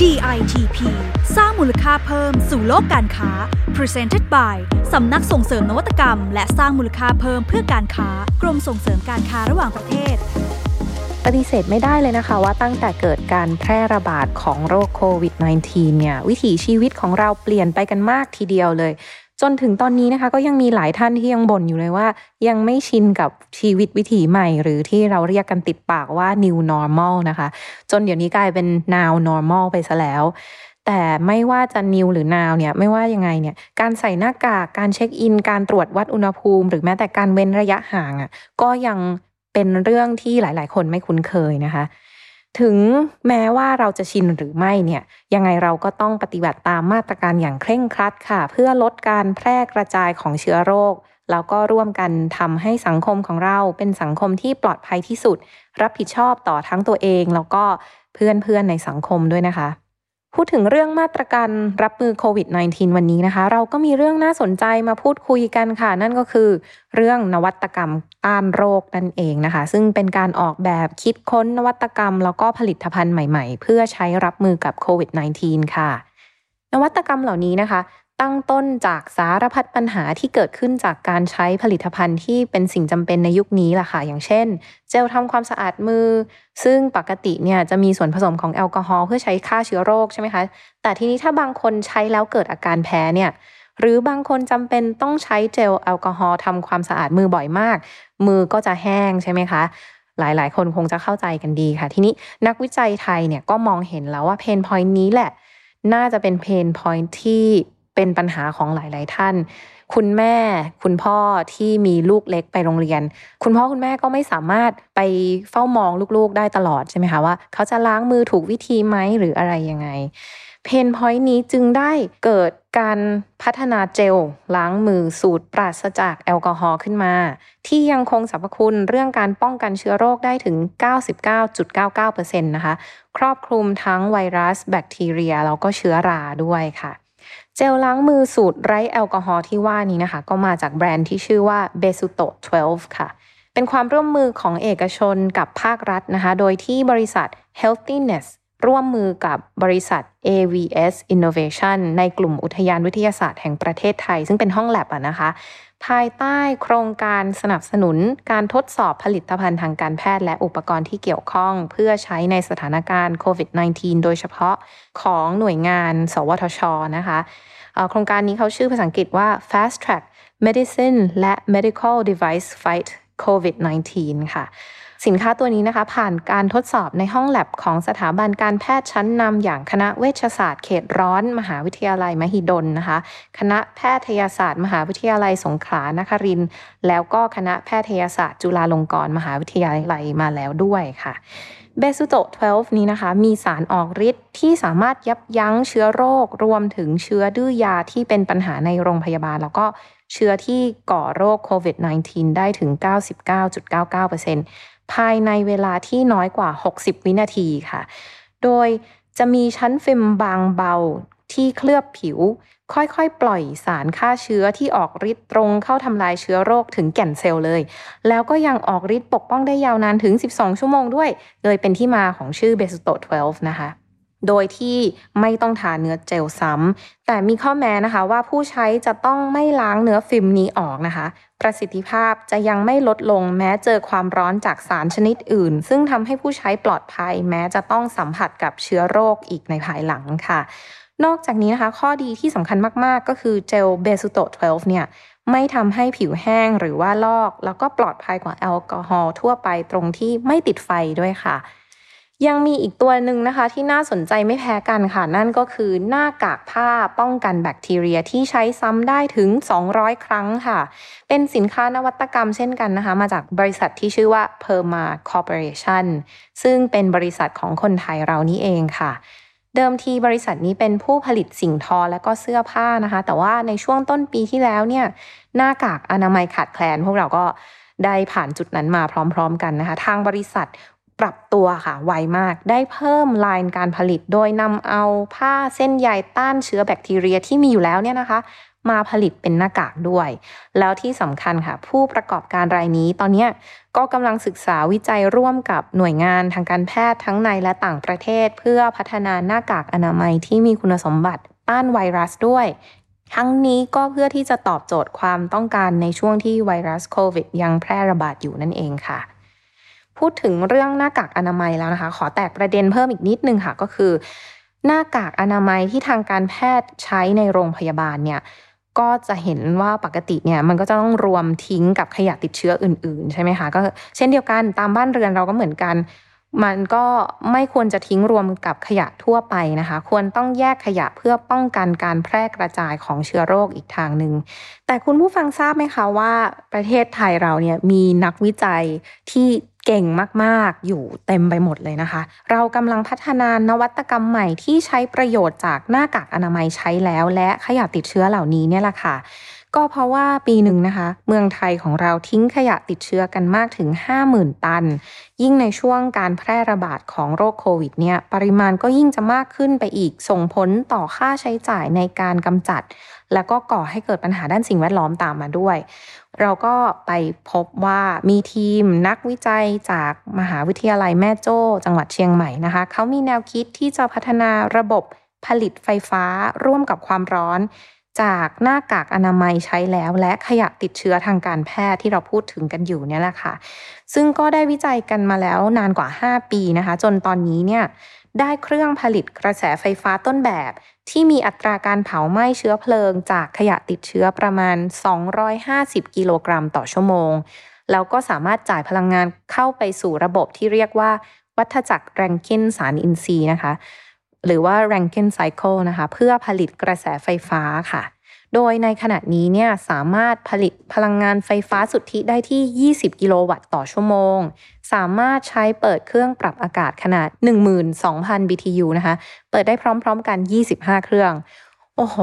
DITP สร้างมูลค่าเพิ่มสู่โลกการค้า Presented by สำนักส่งเสริมนวัตกรรม และสร้างมูลค่าเพิ่มเพื่อการค้ากรมส่งเสริมการค้าระหว่างประเทศ ปฏิเสธไม่ได้เลยนะคะว่าตั้งแต่เกิดการแพร่ระบาดของโรคโควิด -19 เนี่ยวิถีชีวิตของเราเปลี่ยนไปกันมากทีเดียวเลย จนถึงตอนนี้นะคะ ก็ยังมีหลายท่านที่ยังบ่นอยู่เลยว่า ยังไม่ชินกับชีวิตวิถีใหม่ หรือที่เราเรียกกันติดปากว่า new normal นะคะ จนเดี๋ยวนี้กลายเป็น now normal ไปซะแล้ว แต่ไม่ว่าจะ new หรือ now เนี่ยไม่ว่ายังไงเนี่ยการใส่หน้ากากการเช็คอิน การตรวจวัดอุณหภูมิ หรือแม้แต่การเว้นระยะห่างอะ่ะก็ยังเป็นเรื่องที่หลาย ๆ คนไม่คุ้นเคยนะคะ ถึงแม้ว่าเราจะชินหรือไม่เนี่ยยังไงเราก็ต้องปฏิบัติตามมาตรการอย่างเคร่งครัดค่ะ เพื่อลดการแพร่กระจายของเชื้อโรค แล้วก็ร่วมกันทำให้สังคมของเราเป็นสังคมที่ปลอดภัยที่สุด รับผิดชอบต่อทั้งตัวเอง แล้วก็เพื่อนๆในสังคมด้วยนะคะ พูดถึงเรื่องมาตรการรับมือโควิด -19 วันนี้นะคะ เราก็มีเรื่องน่าสนใจมาพูดคุยกันค่ะ นั่นก็คือเรื่องนวัตกรรมต้านโรคนั่นเองนะคะ ซึ่งเป็นการออกแบบคิดค้นนวัตกรรม แล้วก็ผลิตภัณฑ์ใหม่ๆ เพื่อใช้รับมือกับโควิด -19 ค่ะ นวัตกรรมเหล่านี้นะคะ ตั้งต้นจากสารพัดปัญหาที่เกิดขึ้นจากการใช้ผลิตภัณฑ์ที่เป็นสิ่งจำเป็นในยุคนี้ล่ะค่ะ อย่างเช่น เจลทำความสะอาดมือ ซึ่งปกติเนี่ยจะมีส่วนผสมของแอลกอฮอล์เพื่อใช้ฆ่าเชื้อโรคใช่ไหมคะ แต่ทีนี้ถ้าบางคนใช้แล้วเกิดอาการแพ้เนี่ยหรือบางคนจำเป็นต้องใช้เจลแอลกอฮอล์ทำความสะอาดมือบ่อยมาก มือก็จะแห้งใช่ไหมคะ หลายๆ คนคงจะเข้าใจกันดีค่ะ ทีนี้นักวิจัยไทยเนี่ยก็มองเห็นแล้วว่า pain point นี้แหละ น่าจะเป็น pain point ที่ เป็นปัญหาของหลาย ๆ ท่าน คุณแม่ คุณพ่อที่มีลูกเล็กไปโรงเรียน คุณพ่อคุณแม่ก็ไม่สามารถไปเฝ้ามองลูก ๆ ได้ตลอดใช่ไหมคะว่า เขาจะล้างมือถูกวิธีไหมหรืออะไรยังไงเพนพอยต์นี้จึงได้เกิดการพัฒนาเจล ล้างมือสูตรปราศจากแอลกอฮอล์ขึ้นมา ที่ยังคงสรรพคุณเรื่องการป้องกันเชื้อโรคได้ถึง 99.99%นะคะ ครอบคลุมทั้งไวรัส แบคทีเรีย แล้วก็เชื้อราด้วยค่ะ เจลล้างมือสูตรไร้แอลกอฮอล์ที่ว่านี้นะคะ ก็มาจากแบรนด์ที่ชื่อว่า Besuto 12 ค่ะ เป็นความร่วมมือของเอกชนกับภาครัฐนะคะ โดยที่บริษัท Healthiness ร่วมมือกับบริษัท AVS Innovation ในกลุ่มอุทยานวิทยาศาสตร์แห่งประเทศไทย ซึ่งเป็นห้องแลบอะนะคะ ภายใต้โครงการสนับสนุนการทดสอบผลิตภัณฑ์ทางการแพทย์และอุปกรณ์ที่เกี่ยวข้อง เพื่อใช้ในสถานการณ์โควิด -19 โดยเฉพาะของหน่วยงาน สวทช นะคะโครงการนี้เขาชื่อภาษาอังกฤษว่า Fast Track Medicine และ Medical Device Fight COVID-19 ค่ะ สินค้าตัวนี้นะคะผ่านการทดสอบในห้องแลบของสถาบันการแพทย์ชั้นนำอย่างคณะเวชศาสตร์เขตร้อน มหาวิทยาลัยมหิดลนะคะ คณะแพทยศาสตร์ มหาวิทยาลัยสงขลานครินทร์แล้วก็คณะแพทยศาสตร์ จุฬาลงกรณ์มหาวิทยาลัยมาแล้วด้วยค่ะเบซูโต12 นี้นะคะ มีสารออกฤทธิ์ที่สามารถยับยั้งเชื้อโรค รวมถึงเชื้อดื้อยาที่เป็นปัญหาในโรงพยาบาล แล้วก็เชื้อที่ก่อโรคโควิด -19 ได้ถึง 99.99% ภายในเวลาที่น้อยกว่า 60 วินาทีค่ะ โดยจะมีชั้นฟิล์มบางเบาที่เคลือบผิว ค่อยๆ ปล่อยสารฆ่าเชื้อที่ออกฤทธิ์ตรงเข้าทำลายเชื้อโรคถึงแก่นเซลล์เลย แล้วก็ยังออกฤทธิ์ปกป้องได้ยาวนานถึง 12 ชั่วโมงด้วย เลยเป็นที่มาของชื่อเบสโต12 นะคะ โดยที่ไม่ต้องทาเนื้อเจลซ้ำ แต่มีข้อแม้นะคะว่าผู้ใช้จะต้องไม่ล้างเนื้อฟิล์มนี้ออกนะคะ ประสิทธิภาพจะยังไม่ลดลงแม้เจอความร้อนจากสารชนิดอื่น ซึ่งทำให้ผู้ใช้ปลอดภัย แม้จะต้องสัมผัสกับเชื้อโรคอีกในภายหลังค่ะ นอกจากนี้นะคะ ข้อดีที่สำคัญมาก ๆ ก็คือเจลเบซูโต12 เนี่ยไม่ทำให้ผิวแห้งหรือว่าลอก แล้วก็ปลอดภัยกว่าแอลกอฮอล์ทั่วไปตรงที่ไม่ติดไฟด้วยค่ะ ยังมีอีกตัวหนึ่งนะคะที่น่าสนใจไม่แพ้กันค่ะ นั่นก็คือหน้ากากผ้าป้องกันแบคทีเรียที่ใช้ซ้ำได้ถึง 200 ครั้งค่ะ เป็นสินค้านวัตกรรมเช่นกันนะคะ มาจากบริษัทที่ชื่อว่า Perma Corporation ซึ่งเป็นบริษัทของคนไทยเรานี่เองค่ะเดิมทีบริษัทนี้เป็นผู้ผลิตสิ่งทอและก็เสื้อผ้านะคะ แต่ว่าในช่วงต้นปีที่แล้วเนี่ยหน้ากากอนามัยขาดแคลน พวกเราก็ได้ผ่านจุดนั้นมาพร้อม ๆ กันนะคะ ทางบริษัท ปรับตัวค่ะไวมาก ได้เพิ่มไลน์การผลิต โดยนำเอาผ้าเส้นใยต้านเชื้อแบคทีเรียที่มีอยู่แล้วเนี่ยนะคะ มาผลิตเป็นหน้ากากด้วย แล้วที่สำคัญค่ะ ผู้ประกอบการรายนี้ตอนนี้ก็กำลังศึกษาวิจัยร่วมกับหน่วยงานทางการแพทย์ทั้งในและต่างประเทศ เพื่อพัฒนาหน้ากากอนามัยที่มีคุณสมบัติต้านไวรัสด้วยทั้งนี้ก็เพื่อที่จะตอบโจทย์ความต้องการในช่วงที่ไวรัสโควิดยังแพร่ระบาดอยู่นั่นเองค่ะ พูดถึงเรื่องหน้ากากอนามัยแล้วนะคะ ขอแตกประเด็นเพิ่มอีกนิดนึงค่ะก็คือ หน้ากากอนามัยที่ทางการแพทย์ใช้ในโรงพยาบาลเนี่ยก็จะเห็นว่าปกติเนี่ยมันก็จะต้องรวมทิ้งกับขยะติดเชื้ออื่น ๆ ใช่ไหมคะก็เช่นเดียวกันตามบ้านเรือนเราก็เหมือนกัน มันก็ไม่ควรจะทิ้งรวมกับขยะทั่วไปนะคะ ควรต้องแยกขยะเพื่อป้องกันการแพร่กระจายของเชื้อโรคอีกทางหนึ่งแต่คุณผู้ฟังทราบไหมคะว่าประเทศไทยเราเนี่ยมีนักวิจัยที่ เก่งมาก ๆ อยู่เต็มไปหมดเลยนะคะ เรากำลังพัฒนานวัตกรรมใหม่ที่ใช้ประโยชน์จากหน้ากากอนามัยใช้แล้ว และขยะติดเชื้อเหล่านี้เนี่ยแหละค่ะ ก็เพราะว่าปีหนึ่งนะคะ เมืองไทยของเราทิ้งขยะติดเชื้อกันมากถึง 50,000 ตัน ยิ่งในช่วงการแพร่ระบาดของโรคโควิดเนี่ยปริมาณก็ยิ่งจะมากขึ้นไปอีกส่งผลต่อค่าใช้จ่ายในการกำจัด แล้วก็ก่อให้เกิดปัญหาด้านสิ่งแวดล้อมตามมาด้วย เราก็ไปพบว่ามีทีมนักวิจัยจากมหาวิทยาลัยแม่โจ้ จังหวัดเชียงใหม่นะคะเขามีแนวคิดที่จะพัฒนาระบบผลิตไฟฟ้าร่วมกับความร้อน จากหน้ากากอนามัยใช้แล้ว และขยะติดเชื้อทางการแพทย์ที่เราพูดถึงกันอยู่เนี่ยแหละค่ะ ซึ่งก็ได้วิจัยกันมาแล้วนานกว่า 5 ปีนะคะ จนตอนนี้เนี่ยได้เครื่องผลิตกระแสไฟฟ้าต้นแบบ ที่มีอัตราการเผาไหม้เชื้อเพลิง จากขยะติดเชื้อประมาณ 250 กิโลกรัมต่อชั่วโมง แล้วก็สามารถจ่ายพลังงานเข้าไปสู่ระบบที่เรียกว่า วัฏจักรแรงกินสารอินทรีย์นะคะ หรือว่า Rankine Cycle นะคะเพื่อผลิตกระแสไฟฟ้าค่ะ โดยในขณะนี้เนี่ยสามารถผลิตพลังงานไฟฟ้าสุทธิได้ที่ 20 กิโลวัตต์ต่อชั่วโมง สามารถใช้เปิดเครื่องปรับอากาศขนาด 12,000 BTU นะคะ เปิดได้พร้อมๆกัน 25 เครื่อง โอ้โห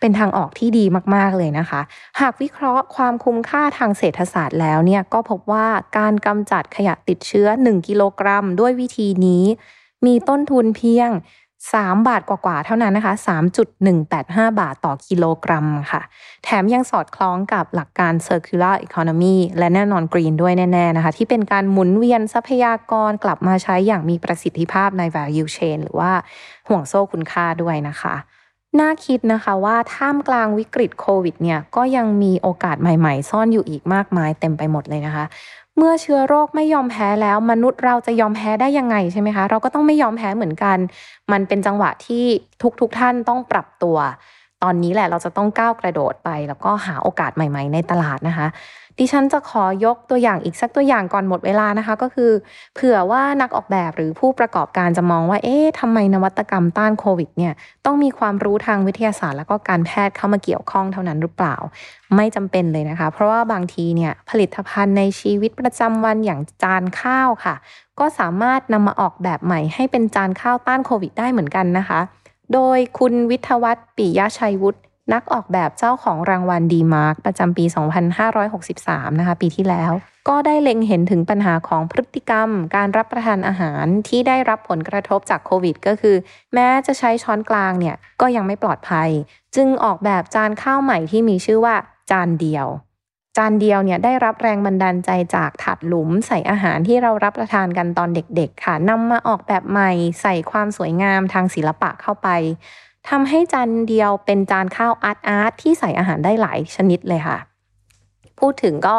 เป็นทางออกที่ดีมากๆเลยนะคะ หากวิเคราะห์ความคุ้มค่าทางเศรษฐศาสตร์แล้วเนี่ยก็พบว่าการกำจัดขยะติดเชื้อ 1 กิโลกรัมด้วยวิธีนี้มีต้นทุนเพียง 3 บาทกว่าๆเท่านั้นนะคะ 3.185 บาทต่อกิโลกรัมค่ะ แถมยังสอดคล้องกับหลักการ circular economy และแน่นอน green ด้วยแน่ ๆ นะคะ ที่เป็นการหมุนเวียนทรัพยากรกลับมาใช้อย่างมีประสิทธิภาพใน value chain หรือว่าห่วงโซ่คุณค่าด้วยนะคะน่าคิดนะคะว่าท่ามกลางวิกฤตโควิดเนี่ยก็ยังมีโอกาสใหม่ๆ ซ่อนอยู่อีกมากมายเต็มไปหมดเลยนะคะ เมื่อเชื้อโรคไม่ยอมแพ้แล้ว มนุษย์เราจะยอมแพ้ได้ยังไงใช่ไหมคะ เราก็ต้องไม่ยอมแพ้เหมือนกัน มันเป็นจังหวะที่ทุกๆทท่านต้องปรับตัว ตอนนี้แหละเราจะต้องก้าวกระโดดไป แล้วก็หาโอกาสใหม่ ๆ ในตลาดนะคะ ดิฉันจะขอยกตัวอย่างอีกสักตัวอย่างก่อนหมดเวลานะคะ ก็คือ เผื่อว่านักออกแบบหรือผู้ประกอบการจะมองว่า เอ๊ะทำไมนวัตกรรมต้านโควิดเนี่ยต้องมีความรู้ทางวิทยาศาสตร์ แล้วก็การแพทย์เข้ามาเกี่ยวข้องเท่านั้นหรือเปล่า ไม่จำเป็นเลยนะคะ เพราะว่าบางทีเนี่ยผลิตภัณฑ์ในชีวิตประจำวันอย่างจานข้าวค่ะ ก็สามารถนำมาออกแบบใหม่ให้เป็นจานข้าวต้านโควิดได้เหมือนกันนะคะ โดยคุณวิทวัฒน์ปิยชัยวุฒินักออกแบบเจ้าของรางวัลดีมาร์กประจำปี 2563 นะคะ ปีที่แล้ว ก็ได้เล็งเห็นถึงปัญหาของพฤติกรรม การรับประทานอาหารที่ได้รับผลกระทบจากโควิด ก็คือ แม้จะใช้ช้อนกลางเนี่ย ก็ยังไม่ปลอดภัย จึงออกแบบจานข้าวใหม่ที่มีชื่อว่าจานเดียว จานเดียวเนี่ยได้รับแรงบันดาลใจจากถาดหลุมใส่อาหารที่เรารับประทานกันตอนเด็กๆ ค่ะนำมาออกแบบใหม่ใส่ความสวยงามทางศิลปะเข้าไปทำให้จานเดียวเป็นจานข้าวอาร์ตอาร์ตที่ใส่อาหารได้หลายชนิดเลยค่ะ พูดถึงก็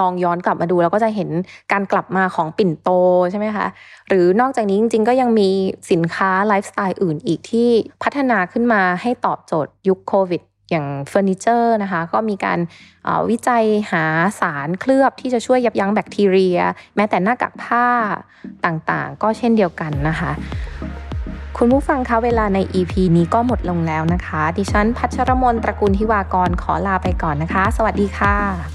ลองย้อนกลับมาดูแล้วก็จะเห็นการกลับมาของปิ่นโตใช่ไหมคะ หรือนอกจากนี้จริงๆ ก็ยังมีสินค้าไลฟ์สไตล์อื่นอีกที่พัฒนาขึ้นมาให้ตอบโจทย์ยุคโควิด อย่างเฟอร์นิเจอร์นะคะก็มีการวิจัยหาสารเคลือบที่จะช่วยยับยั้งแบคทีเรีย แม้แต่หน้ากากผ้าต่างๆ ก็เช่นเดียวกันนะคะ คุณผู้ฟังคะเวลาใน EP นี้ก็หมดลงแล้วนะคะ ดิฉันพัชรมนตระกูลทิวากรขอลาไปก่อนนะคะ สวัสดีค่ะ